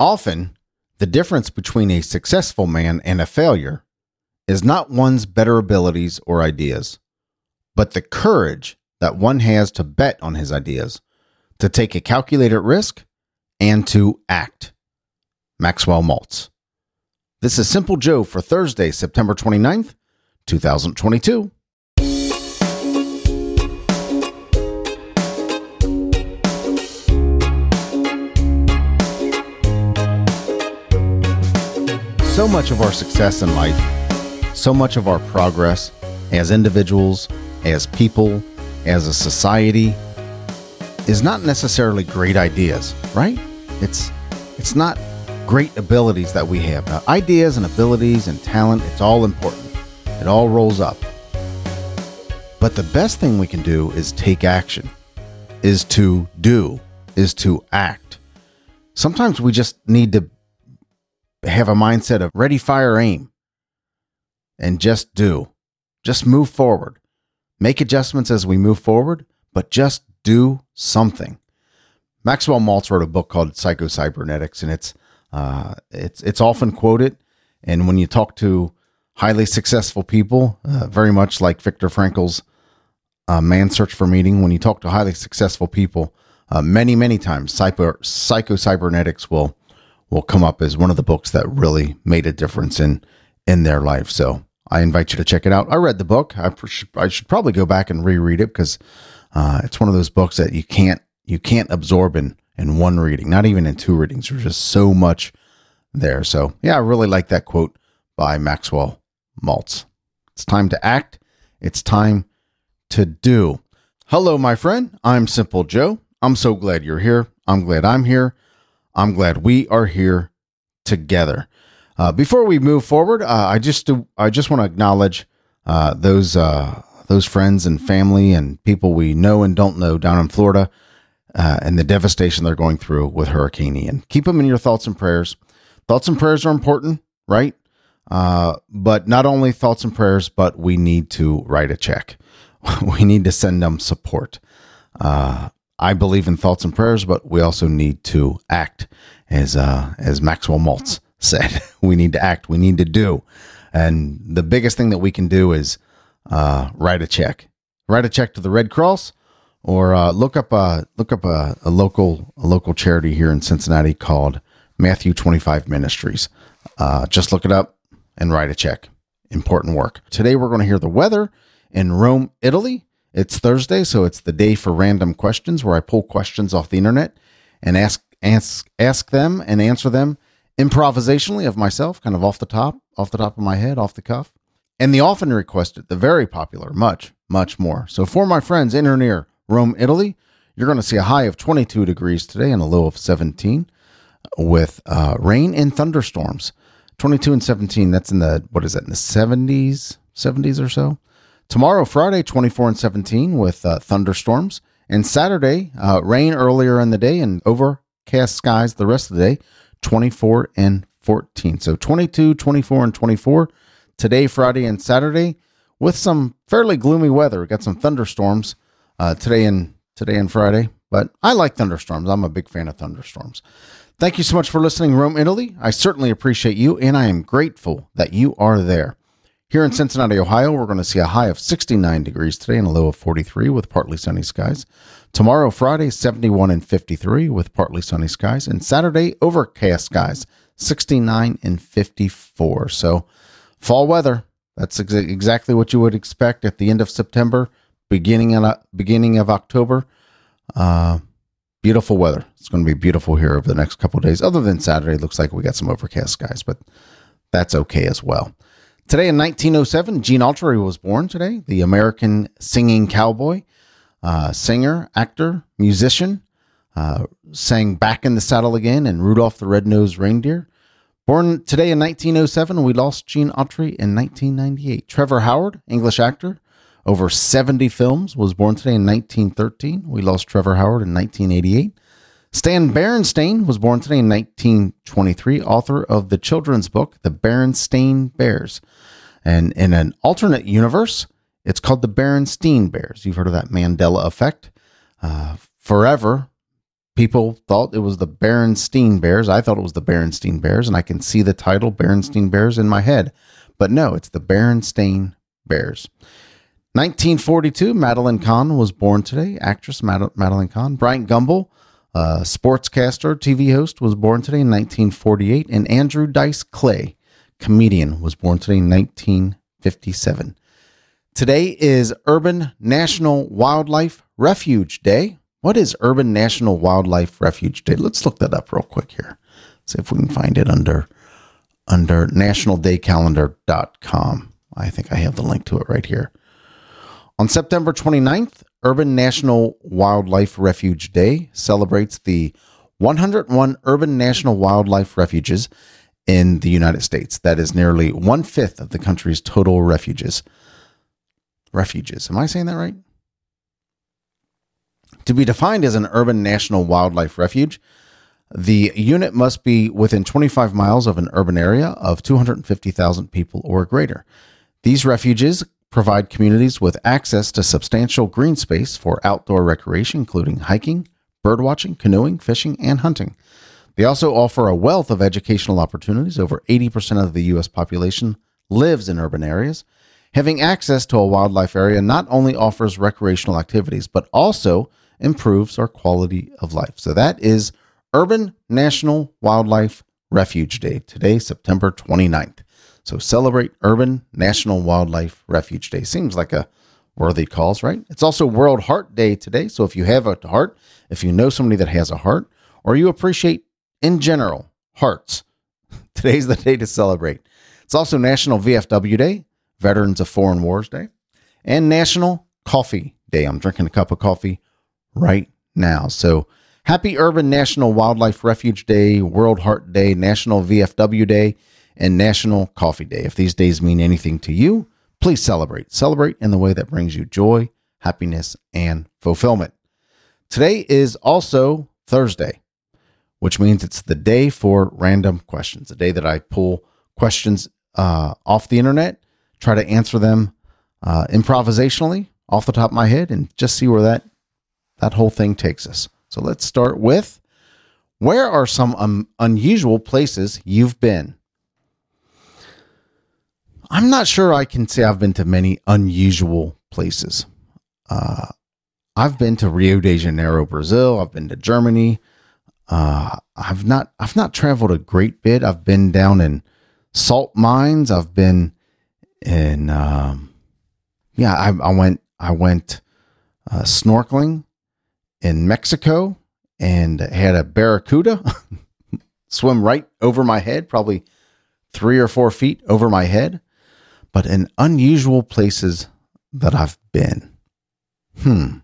Often, the difference between a successful man and a failure is not one's better abilities or ideas, but the courage that one has to bet on his ideas, to take a calculated risk, and to act. Maxwell Maltz. This is Simple Joe for Thursday, September 29th, 2022. So much of our success in life, so much of our progress as individuals, as people, as a society is not necessarily great ideas, right? It's it's not great abilities that we have. Now, ideas and abilities and talent, it's all important. It all rolls up. But the best thing we can do is take action, is to do, is to act. Sometimes we just need to have a mindset of ready, fire, aim, and just do. Just move forward. Make adjustments as we move forward, but just do something. Maxwell Maltz wrote a book called Psycho-Cybernetics, and it's uh, it's it's often quoted. And when you talk to highly successful people, uh, very much like Viktor Frankl's uh, Man Search for Meaning, when you talk to highly successful people, uh, many many times Psycho Psycho-Cybernetics will will come up as one of the books that really made a difference in in their life. So I invite you to check it out. I read the book. I, should, I should probably go back and reread it because uh, it's one of those books that you can't you can't absorb in in one reading, not even in two readings. There's just so much there. So yeah, I really like that quote by Maxwell Maltz. It's time to act. It's time to do. Hello, my friend. I'm Simple Joe. I'm so glad you're here. I'm glad I'm here. I'm glad we are here together. Uh, before we move forward, uh, I just do, I just want to acknowledge uh, those uh, those friends and family and people we know and don't know down in Florida uh, and the devastation they're going through with Hurricane Ian. Keep them in your thoughts and prayers. Thoughts and prayers are important, right? Uh, but not only thoughts and prayers, but we need to write a check. we need to send them support. I believe in thoughts and prayers, but we also need to act, as as Maxwell Maltz said. we need to act. We need to do. And the biggest thing that we can do is uh, write a check. Write a check to the Red Cross, or uh, look up a look up a, a, local a local charity here in Cincinnati called Matthew Twenty Five Ministries. Uh, just look it up and write a check. Important work. Today we're going to hear the weather in Rome, Italy. It's Thursday, so it's the day for random questions, where I pull questions off the internet and ask ask ask them and answer them improvisationally of myself, kind of off the top, off the top of my head, off the cuff. And the often requested, the very popular, much, much more. So for my friends in or near Rome, Italy, you're going to see a high of 22 degrees today and a low of 17 with uh, rain and thunderstorms. 22 and 17, that's in the, what is that, in the 70s, 70s or so. Tomorrow, Friday, 24 and 17 with uh, thunderstorms. And Saturday, uh, rain earlier in the day and overcast skies the rest of the day. 24 and 14. So 22, 24, and 24 today, Friday, and Saturday with some fairly gloomy weather. We got some thunderstorms uh, today and today and Friday, but I like thunderstorms. I'm a big fan of thunderstorms. Thank you so much for listening, Rome, Italy. I certainly appreciate you, and I am grateful that you are there. Here in Cincinnati, Ohio, we're going to see a high of 69 degrees today and a low of 43 with partly sunny skies. Tomorrow, Friday, 71 and 53 with partly sunny skies. And Saturday, overcast skies, 69 and 54. So, fall weather. That's ex- exactly what you would expect at the end of September, beginning of, beginning of October. Uh, beautiful weather. It's going to be beautiful here over the next couple days. Other than Saturday, looks like we got some overcast skies, but that's okay as well. Today in 1907, Gene Autry was born today, the American singing cowboy, uh, singer, actor, musician, uh, sang Back in the Saddle Again and Rudolph the Red-Nosed Reindeer. Born today in 1907, we lost Gene Autry in 1998. Trevor Howard, English actor, over 70 films, was born today in 1913. We lost Trevor Howard in 1988. Stan Berenstain was born today in 1923, author of the children's book, The Berenstain Bears. And in an alternate universe, it's called the Berenstein Bears. You've heard of that Mandela effect. Uh, forever, people thought it was the Berenstein Bears. I thought it was the Berenstein Bears, and I can see the title Berenstein Bears in my head. But no, it's the Berenstain Bears. 1942, Madeline Kahn was born today. Actress Mad- Madeline Kahn. Bryant Gumbel, uh, sportscaster, TV host, was born today in 1948. And Andrew Dice Clay, comedian, was born today in 1957. Today is Urban National Wildlife Refuge Day. What is Urban National Wildlife Refuge Day? Let's look that up real quick here. See if we can find it under under nationaldaycalendar.com. I think I have the link to it right here. On September 29th, Urban National Wildlife Refuge Day celebrates the 101 urban national wildlife refuges in the United States. That is nearly one fifth of the country's total refuges. Refuges. Am I saying that right? To be defined as an urban national wildlife refuge, the unit must be within 25 miles of an urban area of 250,000 people or greater. These refuges provide communities with access to substantial green space for outdoor recreation, including hiking, birdwatching, canoeing, fishing, and hunting. They also offer a wealth of educational opportunities. Over 80% of the U.S. population lives in urban areas. Having access to a wildlife area not only offers recreational activities, but also improves our quality of life. So that is Urban National Wildlife Refuge Day, today, September 29th. So celebrate Urban National Wildlife Refuge Day. Seems like a worthy cause, right? It's also World Heart Day today. So if you have a heart, if you know somebody that has a heart, or you appreciate in general hearts, today's the day to celebrate. It's also National VFW Day, Veterans of Foreign Wars Day, and National Coffee Day. I'm drinking a cup of coffee right now. So Happy Urban National Wildlife Refuge Day, World Heart Day, National VFW Day, and National Coffee Day. If these days mean anything to you, please celebrate. Celebrate in the way that brings you joy, happiness, and fulfillment. Today is also Thursday, which means it's the day for random questions, the day that I pull questions uh, off the internet, try to answer them uh, improvisationally off the top of my head, and just see where that that whole thing takes us. So let's start with where are some um, unusual places you've been? I'm not sure I can say I've been to many unusual places. Uh, I've been to Rio de Janeiro, Brazil. I've been to Germany. Uh, I've not I've not traveled a great bit. I've been down in salt mines. I've been in um, yeah. I, I went I went uh, snorkeling in Mexico and had a barracuda swim right over my head, probably three or four feet over my head. But in unusual places that I've been. Hmm.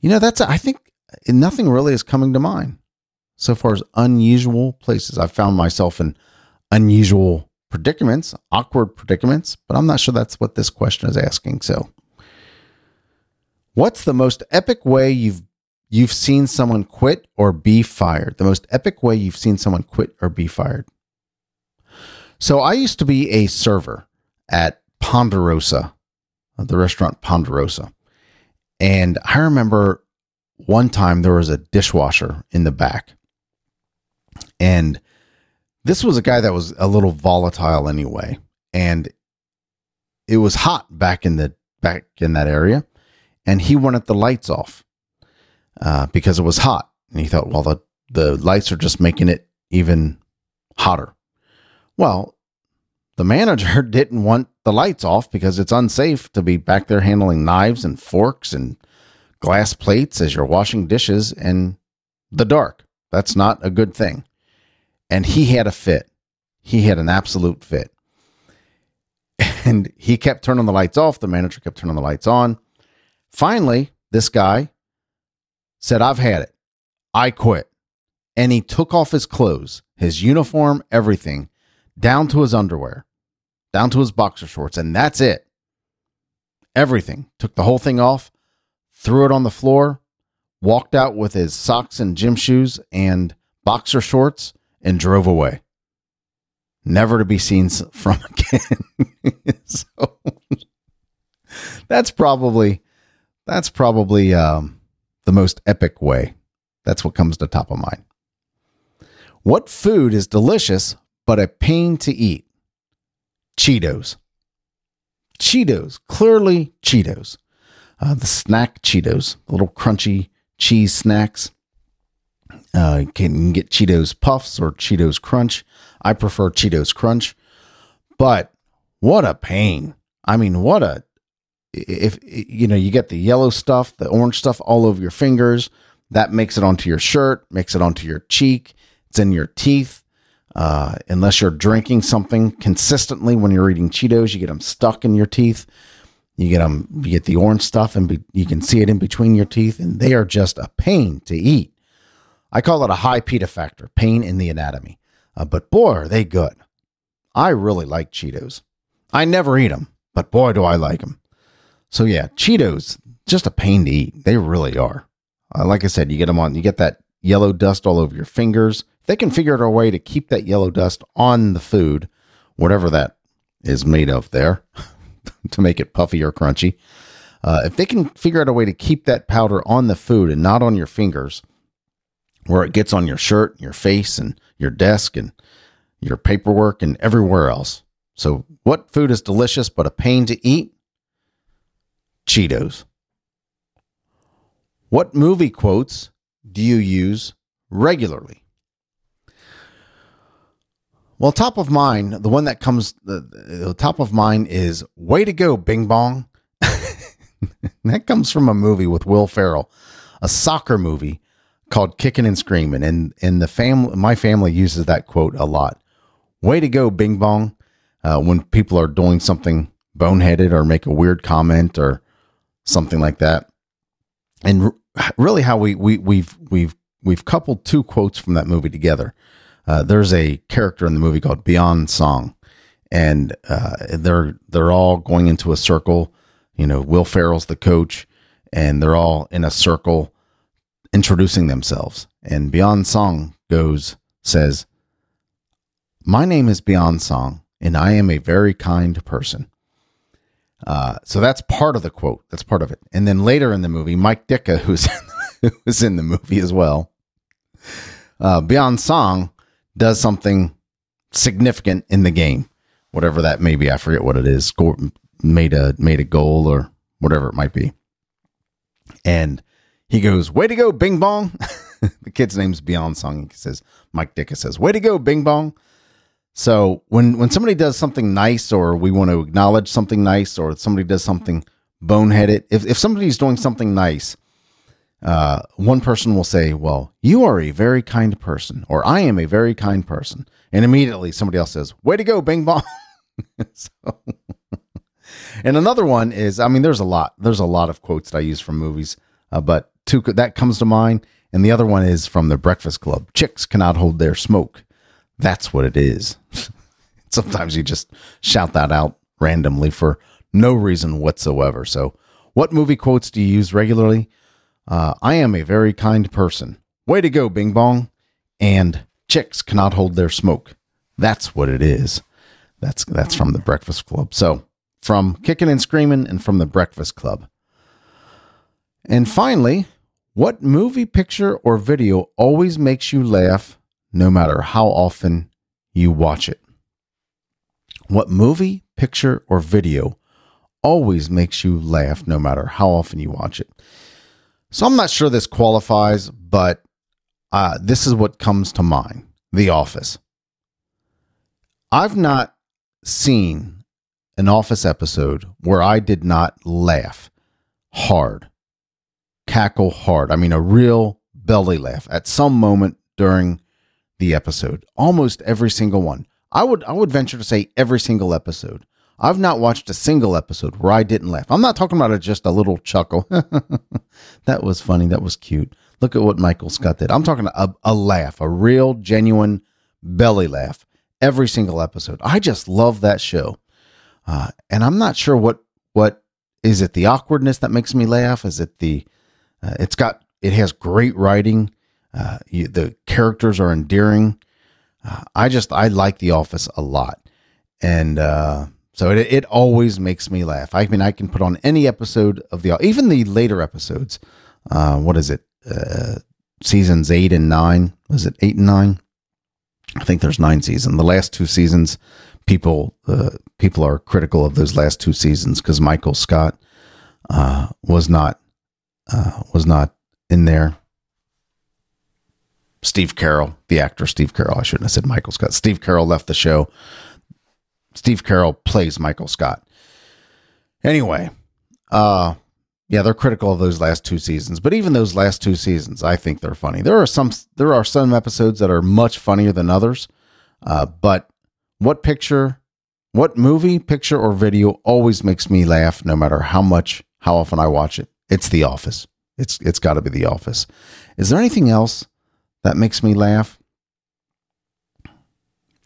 You know, that's, I think nothing really is coming to mind so far as unusual places. I've found myself in unusual predicaments, awkward predicaments, but I'm not sure that's what this question is asking. So What's the most epic way you've you've seen someone quit or be fired? The most epic way you've seen someone quit or be fired. So I used to be a server at Ponderosa, uh, the restaurant Ponderosa. And I remember one time there was a dishwasher in the back. And this was a guy that was a little volatile anyway. And it was hot back in the back in that area and he wanted the lights off uh, because it was hot. And he thought, well, the, the lights are just making it even hotter. Well, the manager didn't want the lights off because it's unsafe to be back there handling knives and forks and glass plates as you're washing dishes in the dark. That's not a good thing. And he had a fit. He had an absolute fit. And he kept turning the lights off. The manager kept turning the lights on. Finally, this guy said, I've had it. I quit. And he took off his clothes, his uniform, everything, down to his underwear, down to his boxer shorts. And that's it. Everything. Took the whole thing off, threw it on the floor, walked out with his socks and gym shoes and boxer shorts, and drove away. Never to be seen from again. so that's probably that's probably um, the most epic way. That's what comes to top of mind. What food is delicious but a pain to eat? Cheetos. Cheetos, clearly Cheetos. Uh, the snack Cheetos, little crunchy cheese snacks. Uh, you can get Cheetos Puffs or Cheetos Crunch. I prefer Cheetos Crunch, but what a pain. I mean, what a if you know you get the yellow stuff, the orange stuff all over your fingers, that makes it onto your shirt, makes it onto your cheek, it's in your teeth. Uh, unless you're drinking something consistently when you're eating Cheetos, you get them stuck in your teeth. You get them, you get the orange stuff, and be, you can see it in between your teeth, and they are just a pain to eat. I call it a high PETA factor, pain in the anatomy. Uh, but boy, are they good. I really like Cheetos. I never eat them, but boy, do I like them. So yeah, Cheetos, just a pain to eat. They really are. Uh, like I said, you get them on, you get that yellow dust all over your fingers. If they can figure out a way to keep that yellow dust on the food, whatever that is made of there, to make it puffy or crunchy. Uh, if they can figure out a way to keep that powder on the food and not on your fingers, where it gets on your shirt, your face, and your desk, and your paperwork, and everywhere else. So, what food is delicious but a pain to eat? Cheetos. What movie quotes do you use regularly? Well, top of mind, the one that comes the, the top of mind is "Way to go, Bing Bong." that comes from a movie with Will Ferrell, a soccer movie called Kicking and Screaming, and and the family, my family uses that quote a lot. "Way to go, Bing Bong," uh, when people are doing something boneheaded or make a weird comment or something like that. And really, how we we we've we've we've coupled two quotes from that movie together. Uh, there's a character in the movie called Byong Sun, and uh, they're they're all going into a circle. You know, Will Ferrell's the coach, and they're all in a circle introducing themselves. And Byong Sun goes says, "My name is Byong Sun, and I am a very kind person." Uh, so that's part of the quote. That's part of it. And then later in the movie, Mike Ditka, who's who's in the movie as well, uh, Byong Sun does something significant in the game, whatever that may be. I forget what it is. Score, made a made a goal or whatever it might be. And he goes, "Way to go, Bing Bong!" the kid's name's Byong Sun. He says, Mike Ditka says, "Way to go, Bing Bong!" So when when somebody does something nice, or we want to acknowledge something nice, or somebody does something boneheaded, if if somebody's doing something nice, uh, one person will say, "Well, you are a very kind person," or "I am a very kind person," and immediately somebody else says, "Way to go, Bing Bong!" so, and another one is, I mean, there's a lot, there's a lot of quotes that I use from movies, uh, but two that comes to mind, and the other one is from The Breakfast Club: "Chicks cannot hold their smoke." That's what it is. Sometimes you just shout that out randomly for no reason whatsoever. So, what movie quotes do you use regularly? Uh, I am a very kind person. Way to go, Bing Bong. And chicks cannot hold their smoke. That's what it is. That's that's from the Breakfast Club. So, from Kicking and Screaming and from the Breakfast Club. And finally, what movie, picture, or video always makes you laugh no matter how often you watch it. What movie, picture, or video always makes you laugh no matter how often you watch it. So I'm not sure this qualifies, but uh, this is what comes to mind The Office. I've not seen an Office episode where I did not laugh hard, cackle hard. I mean, a real belly laugh at some moment during the episode. Almost every single one. I would I would venture to say every single episode. I've not watched a single episode where I didn't laugh. I'm not talking about a, just a little chuckle. that was funny. That was cute. Look at what Michael Scott did. I'm talking a, a laugh, a real, genuine belly laugh every single episode. I just love that show. Uh, and I'm not sure what what is it the awkwardness that makes me laugh? Is it the uh, it's got it has great writing. Uh, you, the characters are endearing. Uh, I just I like The Office a lot, and uh, so it it always makes me laugh. I mean, I can put on any episode of the even the later episodes uh, what is it? Uh, seasons eight and nine. Was it eight and nine? I think there's nine seasons. The last two seasons, people uh, people are critical of those last two seasons because Michael Scott was not was not in there. Steve Carell, the actor Steve Carell. I shouldn't have said Michael Scott. Steve Carell left the show. Steve Carell plays Michael Scott. Anyway, uh, yeah, they're critical of those last two seasons, but even those last two seasons, I think they're funny. There are some there are some episodes that are much funnier than others, uh, but what picture, what movie, picture, or video always makes me laugh, no matter how much, how often I watch it? It's The Office. It's it's got to be The Office. Is there anything else that makes me laugh?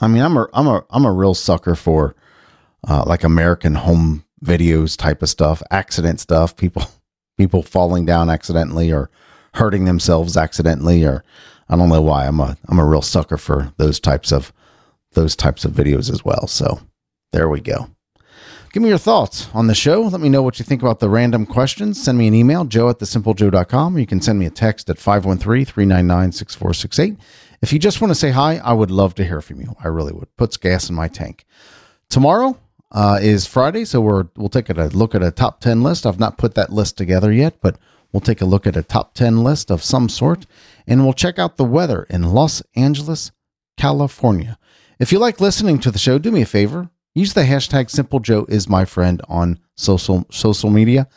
I mean, I'm a I'm a I'm a real sucker for uh, like American home videos type of stuff, accident stuff, people people falling down accidentally or hurting themselves accidentally or I don't know why. I'm a I'm a real sucker for those types of those types of videos as well. So there we go. Give me your thoughts on the show. Let me know what you think about the random questions. Send me an email, joe at thesimplejoe.com, or you can send me a text at 513 399 6468. If you just want to say hi, I would love to hear from you. I really would. Puts gas in my tank. Tomorrow, uh, is Friday, so we're we'll take a look at a top ten list. I've not put that list together yet, but we'll take a look at a top ten list of some sort, and we'll check out the weather in Los Angeles, California. If you like listening to the show, do me a favor. Use the hashtag Simple Joe is my friend on social social media,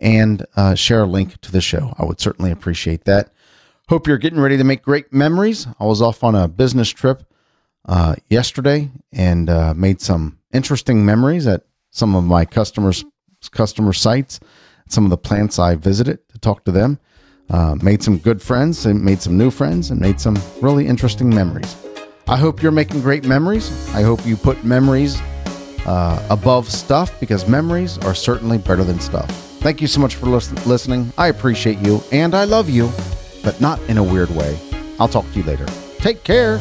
and uh, share a link to the show. I would certainly appreciate that. Hope you're getting ready to make great memories. I was off on a business trip uh, yesterday and uh, made some interesting memories at some of my customers customer sites, some of the plants I visited to talk to them. Uh, made some good friends and made some new friends and made some really interesting memories. I hope you're making great memories. I hope you put memories uh, above stuff because memories are certainly better than stuff. Thank you so much for listen- listening. I appreciate you and I love you, but not in a weird way. I'll talk to you later. Take care.